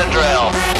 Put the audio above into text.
the drill.